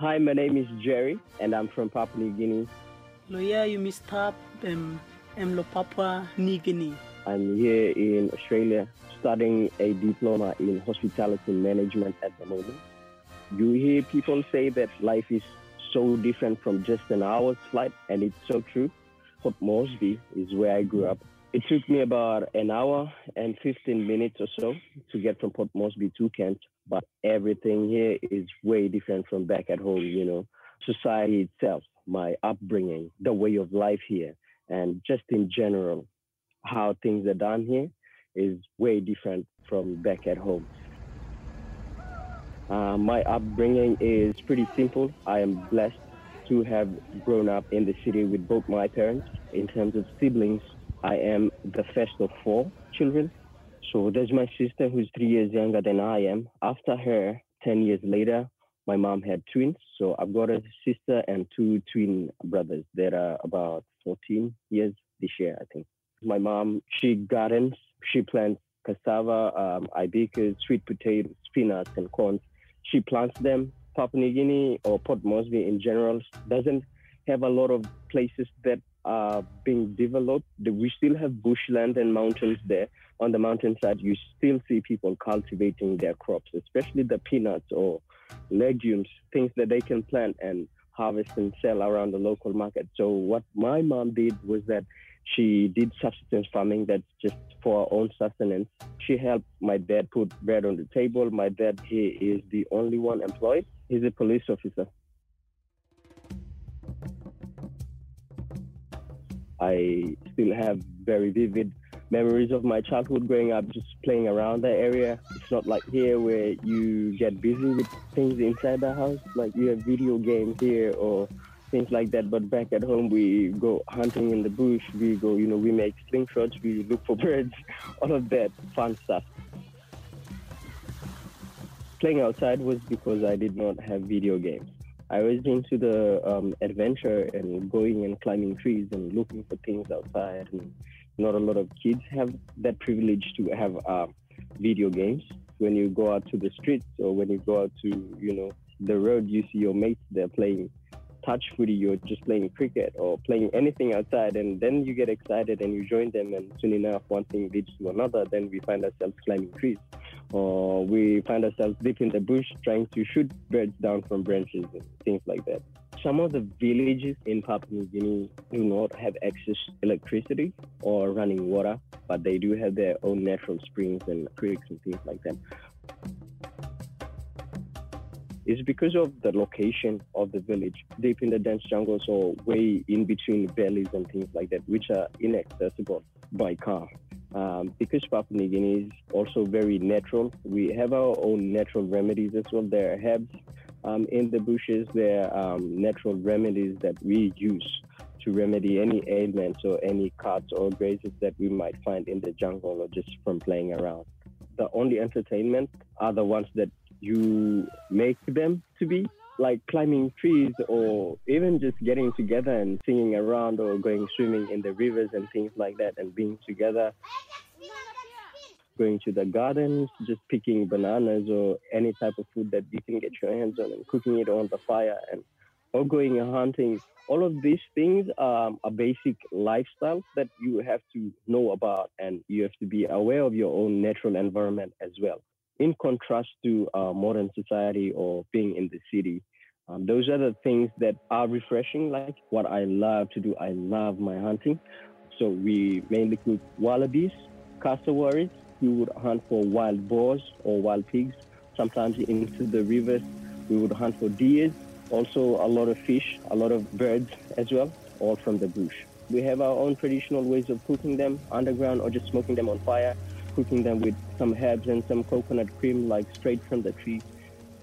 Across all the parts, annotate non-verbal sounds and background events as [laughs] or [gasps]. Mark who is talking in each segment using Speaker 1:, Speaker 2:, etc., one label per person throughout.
Speaker 1: Hi, my name is Jerry, and I'm from Papua New Guinea.
Speaker 2: Loya Yumistap em Emlo Papua New Guinea.
Speaker 1: I'm here in Australia studying a diploma in hospitality management at the moment. You hear people say that life is so different from just an hour's flight, and it's so true. Port Moresby is where I grew up. It took me about an hour and 15 minutes or so to get from Port Moresby to Cairns, but everything here is way different from back at home, you know. Society itself, my upbringing, the way of life here, and just in general, how things are done here is way different from back at home. Uh, my upbringing is pretty simple. I am blessed to have grown up in the city with both my parents. In terms of siblings, I am the first of four children. So there's my sister who's three years younger than I am. After her, 10 years later, my mom had twins. So I've got a sister and two twin brothers that are about 14 years this year, I think. My mom, she gardens, she plants cassava, um, sweet potatoes, spinach, and corn. She plants them. Papua New Guinea or Port Moresby in general doesn't have a lot of places that are being developed. We still have bushland and mountains there. On the mountainside, you still see people cultivating their crops, especially the peanuts or legumes, things that they can plant and harvest and sell around the local market. So what my mom did was that she did subsistence farming that's just for her own sustenance. She helped my dad put bread on the table. My dad, he is the only one employed. He's a police officer. I still have very vivid memories of my childhood growing up just playing around the area. It's not like here where you get busy with things inside the house, like you have video games here or things like that. But back at home, we go hunting in the bush. We go, you know, we make slingshots. We look for [laughs] birds, all of that fun stuff. Playing outside was because I did not have video games. I was into the um, adventure and going and climbing trees and looking for things outside. And not a lot of kids have that privilege to have uh, video games. When you go out to the streets or when you go out to, you know, the road, you see your mates there playing touch footy, you're just playing cricket or playing anything outside, and then you get excited and you join them, and soon enough, one thing leads to another. Then we find ourselves climbing trees, or we find ourselves deep in the bush trying to shoot birds down from branches and things like that. Some of the villages in Papua New Guinea do not have access to electricity or running water, but they do have their own natural springs and creeks and things like that is because of the location of the village, deep in the dense jungles or way in between valleys and things like that, which are inaccessible by car. Um, because Papua New Guinea is also very natural, we have our own natural remedies as well. There are herbs um, in the bushes, there are um, natural remedies that we use to remedy any ailments or any cuts or grazes that we might find in the jungle or just from playing around. The only entertainment are the ones that you make them to be like climbing trees or even just getting together and singing around or going swimming in the rivers and things like that and being together. Going to the gardens just picking bananas or any type of food that you can get your hands on and cooking it on the fire and or going hunting. All of these things are basic lifestyles that you have to know about and you have to be aware of your own natural environment as well in contrast to uh, modern society or being in the city. Um, those are the things that are refreshing, like what I love to do. I love my hunting. So we mainly cook wallabies, cassowaries. We would hunt for wild boars or wild pigs. Sometimes into the rivers, we would hunt for deer. Also, a lot of fish, a lot of birds as well, all from the bush. We have our own traditional ways of cooking them underground or just smoking them on fire cooking them with some herbs and some coconut cream, like straight from the tree.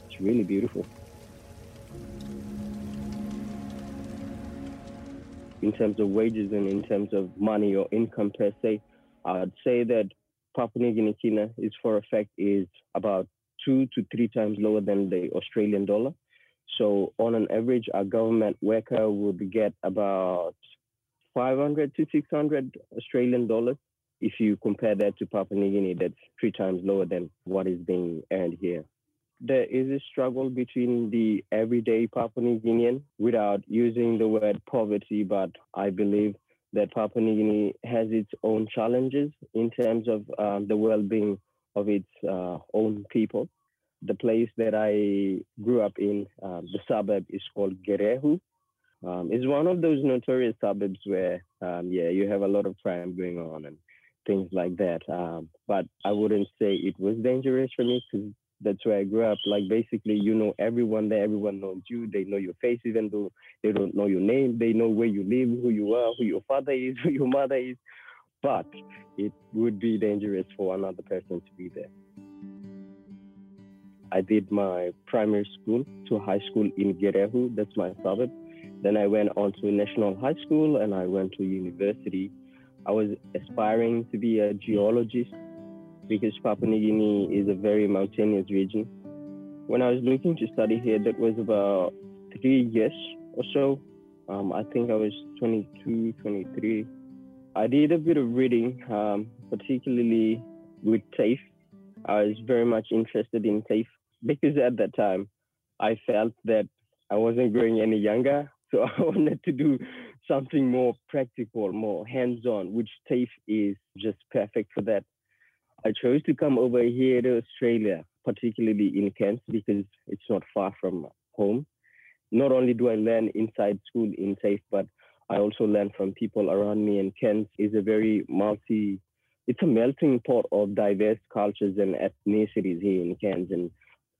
Speaker 1: It's really beautiful. In terms of wages and in terms of money or income per se, I'd say that Papua New Guinea is for effect is about two to three times lower than the Australian dollar. So on an average, a government worker would get about 500 to 600 Australian dollars if you compare that to Papua New Guinea, that's three times lower than what is being earned here. there is a struggle between the everyday Papua New Guinean without using the word poverty, but I believe that Papua New Guinea has its own challenges in terms of um, the well-being of its uh, own people. The place that I grew up in, um, the suburb is called Gerehu. Um, it's one of those notorious suburbs where, um, yeah, you have a lot of crime going on and things like that. Um, but I wouldn't say it was dangerous for me because that's where I grew up. Like basically, you know everyone there. Everyone knows you. They know your face, even though they don't know your name. They know where you live, who you are, who your father is, [laughs] who your mother is. But it would be dangerous for another person to be there. I did my primary school to high school in Gerehu. That's my suburb. Then I went on to national high school and I went to university. I was aspiring to be a geologist because Papua New Guinea is a very mountainous region. When I was looking to study here, that was about three years or so. Um, I think I was 22, 23. I did a bit of reading, um, particularly with TAFE. I was very much interested in TAFE because at that time I felt that I wasn't growing any younger. So [laughs] I wanted to do something more practical, more hands on, which TAFE is just perfect for that. I chose to come over here to Australia, particularly in Cairns, because it's not far from home. Not only do I learn inside school in TAFE, but I also learn from people around me. And Cairns is a very multi, it's a melting pot of diverse cultures and ethnicities here in Cairns. And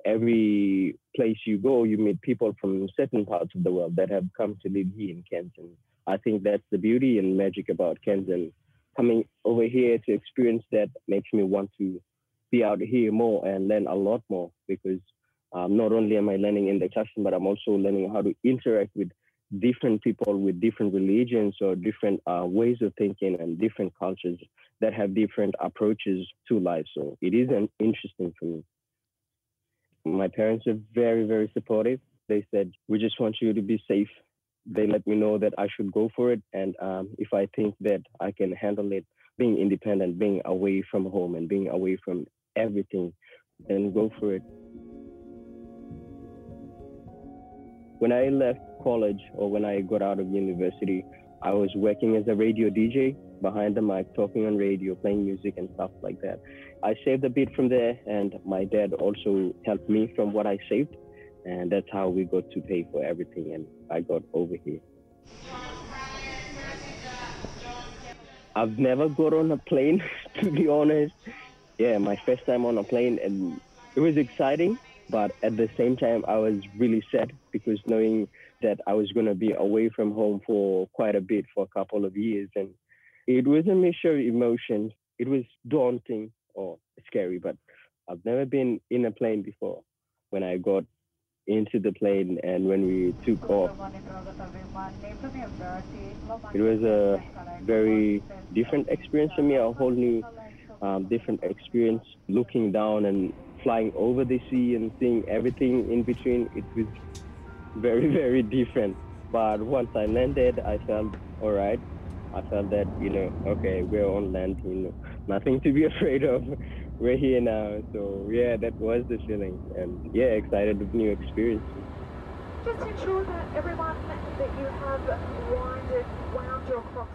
Speaker 1: every place you go, you meet people from certain parts of the world that have come to live here in Cairns. And I think that's the beauty and magic about Cairns. And coming over here to experience that makes me want to be out here more and learn a lot more because um, not only am I learning in the classroom, but I'm also learning how to interact with different people with different religions or different uh, ways of thinking and different cultures that have different approaches to life. So it is an interesting for me. My parents are very, very supportive. They said, we just want you to be safe they let me know that I should go for it. And um, if I think that I can handle it, being independent, being away from home, and being away from everything, then go for it. When I left college or when I got out of university, I was working as a radio DJ behind the mic, talking on radio, playing music and stuff like that. I saved a bit from there, and my dad also helped me from what I saved and that's how we got to pay for everything. And i got over here. I've never got on a plane [laughs] to be honest. Yeah my first time on a plane. And it was exciting but at the same time i was really sad because knowing that i was going to be away from home for quite a bit for a couple of years. And it was a mixture of emotions. It was daunting or scary but i've never been in a plane before. When i got into the plane and when we took off, it was a very different experience for me, a whole new um, different experience looking down and flying over the sea and seeing everything in between. It was very, [laughs] very different. But once I landed, I felt all right. I felt that, you know, okay, we're on land, you know, nothing to be [laughs] afraid of we're here now. So yeah, that was the feeling, and yeah, excited with new experience.
Speaker 3: Just ensure that everyone that you have winded wound your clocks.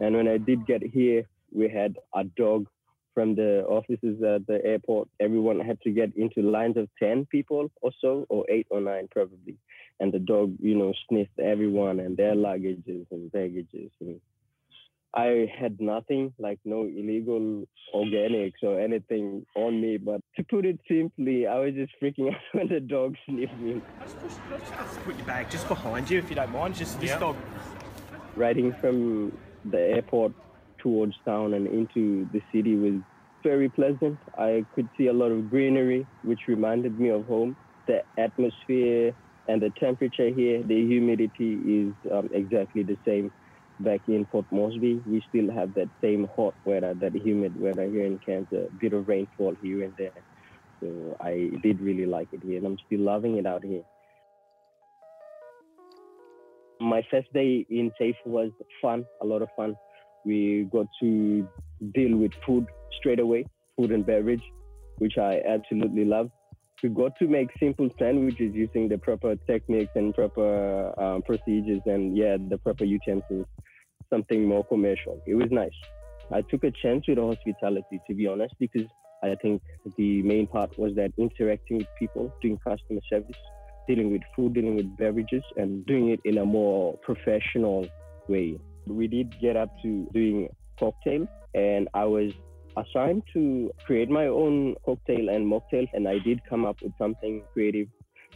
Speaker 1: And when I did get here, we had a dog from the offices at the airport. Everyone had to get into lines of 10 people or so, or eight or nine probably. And the dog, you know, sniffed everyone and their luggages and baggages. And I had nothing, like no illegal organics or anything on me. But to put it simply, I was just freaking [laughs] out when the dog sniffed me.
Speaker 4: Let's, push, let's just put your bag just behind you, if you don't mind. Just this yep. dog.
Speaker 1: Riding from the airport towards town and into the city was very pleasant. I could see a lot of greenery, which reminded me of home. The atmosphere and the temperature here, the humidity is um, exactly the same back in Port Moresby, we still have that same hot weather, that humid weather here in Cairns, a bit of rainfall here and there. So I did really like it here, and I'm still loving it out here. My first day in TAFE was fun, a lot of fun. We got to deal with food straight away, food and beverage, which I absolutely love. We got to make simple sandwiches using the proper techniques and proper um, procedures and yeah, the proper utensils, something more commercial. It was nice. I took a chance with the hospitality, to be honest, because I think the main part was that interacting with people, doing customer service, dealing with food, dealing with beverages, and doing it in a more professional way. We did get up to doing cocktails, and I was assigned to create my own cocktail and mocktail, and I did come up with something creative.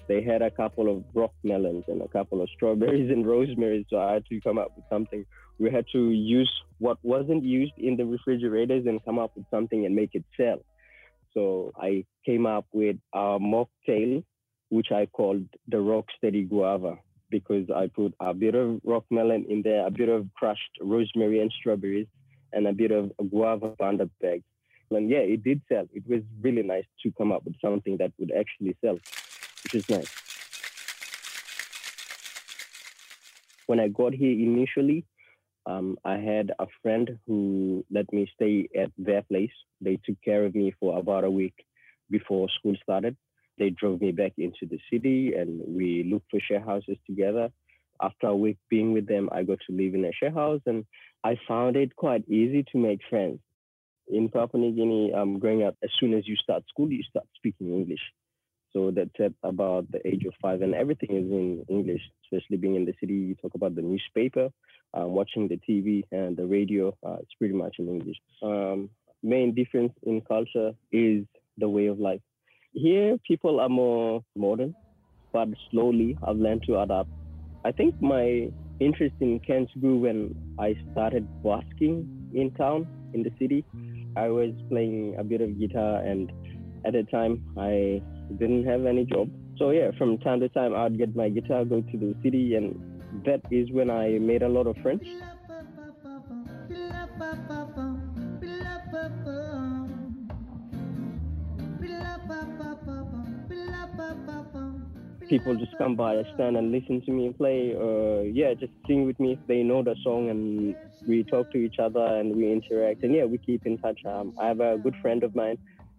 Speaker 1: They had a couple of rock melons and a couple of strawberries [laughs] and rosemary, so I had to come up with something. We had to use what wasn't used in the refrigerators and come up with something and make it sell. So I came up with a mocktail, which I called the Rocksteady Guava because I put a bit of rock melon in there, a bit of crushed rosemary and strawberries, and a bit of a guava banda bag. And yeah, it did sell. It was really nice to come up with something that would actually sell, which is nice. When I got here initially, um, I had a friend who let me stay at their place. They took care of me for about a week before school started. They drove me back into the city and we looked for share houses together. After a week being with them, I got to live in a share house and I found it quite easy to make friends. In Papua New Guinea, um, growing up, as soon as you start school, you start speaking English. So that's at about the age of five, and everything is in English, especially being in the city. You talk about the newspaper, um, watching the TV and the radio, uh, it's pretty much in English. Um, main difference in culture is the way of life. Here, people are more modern, but slowly I've learned to adapt. I think my interest in Cairns grew when I started basking in town, in the city. I was playing a bit of guitar, and at the time, I didn't have any job. So, yeah, from time to time, I'd get my guitar, go to the city, and that is when I made a lot of friends. People just come by, stand and listen to me and play, or yeah, just sing with me if they know the song, and we talk to each other and we interact, and yeah, we keep in touch. Um, I have a good friend of mine.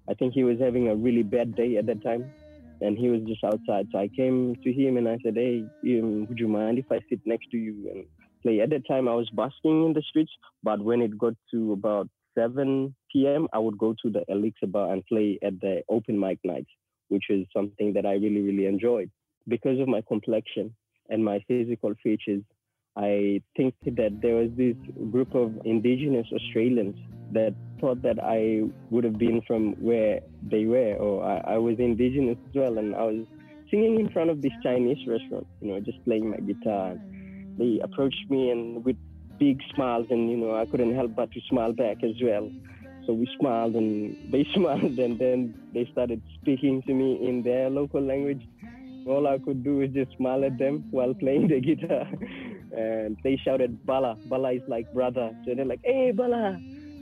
Speaker 1: I think he was having a really bad day at that time, and he was just outside. So I came to him and I said, "Hey, um, would you mind if I sit next to you and play?" At that time, I was busking in the streets, but when it got to about 7 p.m., I would go to the Elixir bar and play at the open mic nights, which is something that I really, really enjoyed. Because of my complexion and my physical features, I think that there was this group of indigenous Australians that thought that I would have been from where they were, or I, I was indigenous as well, and I was singing in front of this Chinese restaurant, you know, just playing my guitar. And they approached me and with big smiles, and you know, I couldn't help but to smile back as well. So we smiled, and they [laughs] smiled, and then they started speaking to me in their local language. All I could do is just smile at them while playing the guitar. [laughs] and they shouted Bala. Bala is like brother. So they're like, hey, Bala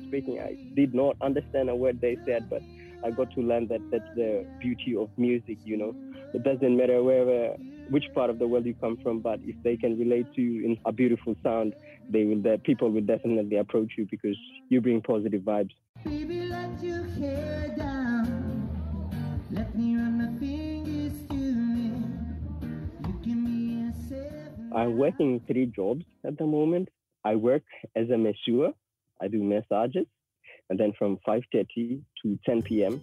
Speaker 1: speaking. I did not understand a word they said, but I got to learn that that's the beauty of music. You know, it doesn't matter where, which part of the world you come from, but if they can relate to you in a beautiful sound, they will. The people will definitely approach you because you bring positive vibes.
Speaker 5: Baby,
Speaker 1: I'm working three jobs at the moment. I work as a masseur. I do massages, and then from 5:30 to 10 p.m.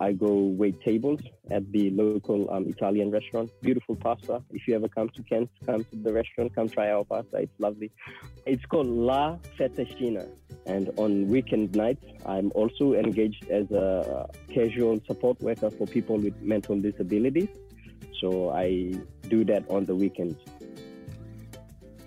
Speaker 1: I go wait tables at the local um, Italian restaurant. Beautiful pasta. If you ever come to Cairns, come to the restaurant, come try our pasta. It's lovely. It's called La Fettuccina. And on weekend nights, I'm also engaged as a casual support worker for people with mental disabilities. So I do that on the weekends.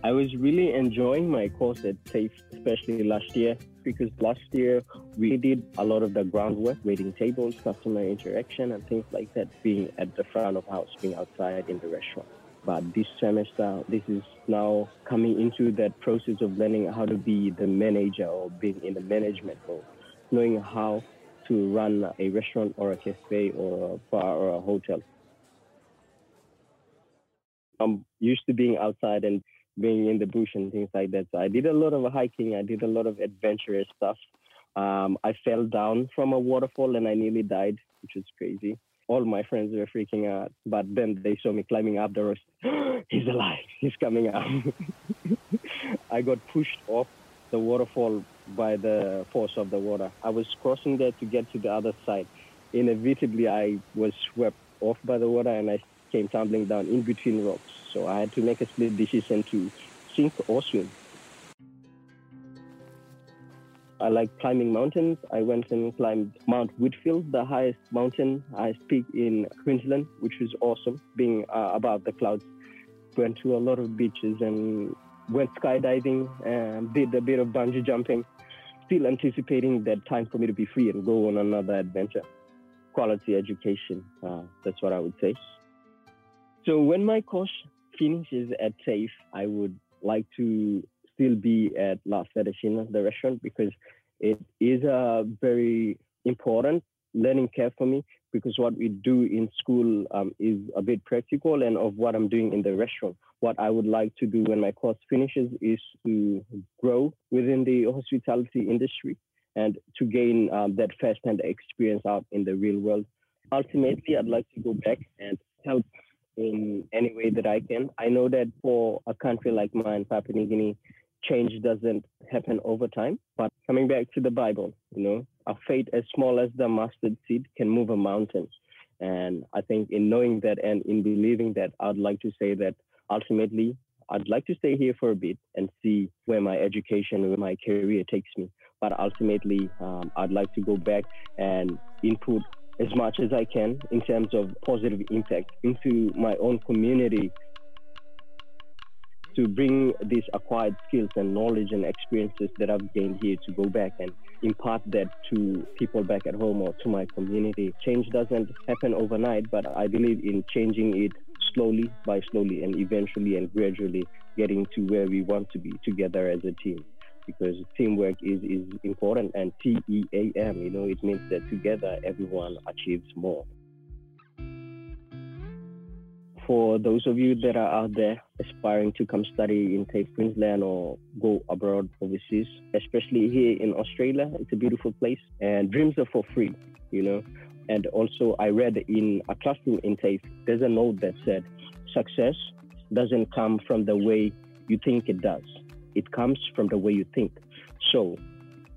Speaker 1: I was really enjoying my course at TAFE, especially last year, because last year we did a lot of the groundwork, waiting tables, customer interaction, and things like that, being at the front of house, being outside in the restaurant. But this semester, this is now coming into that process of learning how to be the manager or being in the management role, knowing how to run a restaurant or a cafe or a bar or a hotel. I'm used to being outside and being in the bush and things like that. So I did a lot of hiking. I did a lot of adventurous stuff. Um, I fell down from a waterfall and I nearly died, which was crazy. all my friends were freaking out. But then they saw me climbing up the roost. [gasps] He's alive. He's coming up. [laughs] I got pushed off the waterfall by the force of the water. I was crossing there to get to the other side. Inevitably, I was swept off by the water and I came tumbling down in between rocks. So I had to make a split decision to sink or swim. I like climbing mountains. I went and climbed Mount Whitfield, the highest mountain, highest peak in Queensland, which was awesome, being uh, above the clouds. Went to a lot of beaches and went skydiving and did a bit of bungee jumping. Still anticipating that time for me to be free and go on another adventure. Quality education, uh, that's what I would say. So when my course finishes at TAFE, I would like to still be at La Fettuccina, the restaurant, because it is a very important learning curve for me because what we do in school um, is a bit practical and of what I'm doing in the restaurant. What I would like to do when my course finishes is to grow within the hospitality industry and to gain um, that first-hand experience out in the real world. Ultimately, I'd like to go back and help in any way that I can. I know that for a country like mine, Papua New Guinea, change doesn't happen over time. But coming back to the Bible, you know, a faith as small as the mustard seed can move a mountain. And I think in knowing that and in believing that, I'd like to say that ultimately, I'd like to stay here for a bit and see where my education, where my career takes me. But ultimately, um, I'd like to go back and input as much as I can in terms of positive impact into my own community to bring these acquired skills and knowledge and experiences that I've gained here to go back and impart that to people back at home or to my community. Change doesn't happen overnight, but I believe in changing it slowly by slowly and eventually and gradually getting to where we want to be together as a team. Because teamwork is, is important and T E A M, you know, it means that together everyone achieves more for those of you that are out there aspiring to come study in TAFE Queensland or go abroad overseas, especially here in Australia, it's a beautiful place and dreams are for free, you know. And also, I read in a classroom in TAFE, there's a note that said, success doesn't come from the way you think it does, it comes from the way you think. So,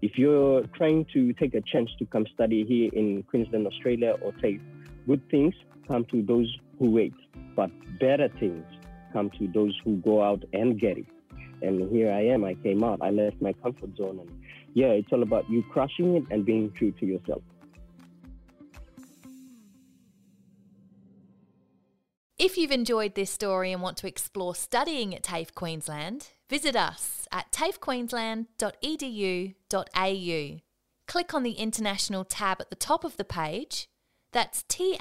Speaker 1: if you're trying to take a chance to come study here in Queensland, Australia, or TAFE, good things come to those who wait, but better things come to those who go out and get it. And here I am. I came out. I left my comfort zone, and yeah, it's all about you crushing it and being true to yourself.
Speaker 6: If you've enjoyed this story and want to explore studying at TAFE Queensland, visit us at tafequeensland.edu.au. Click on the International tab at the top of the page. That's T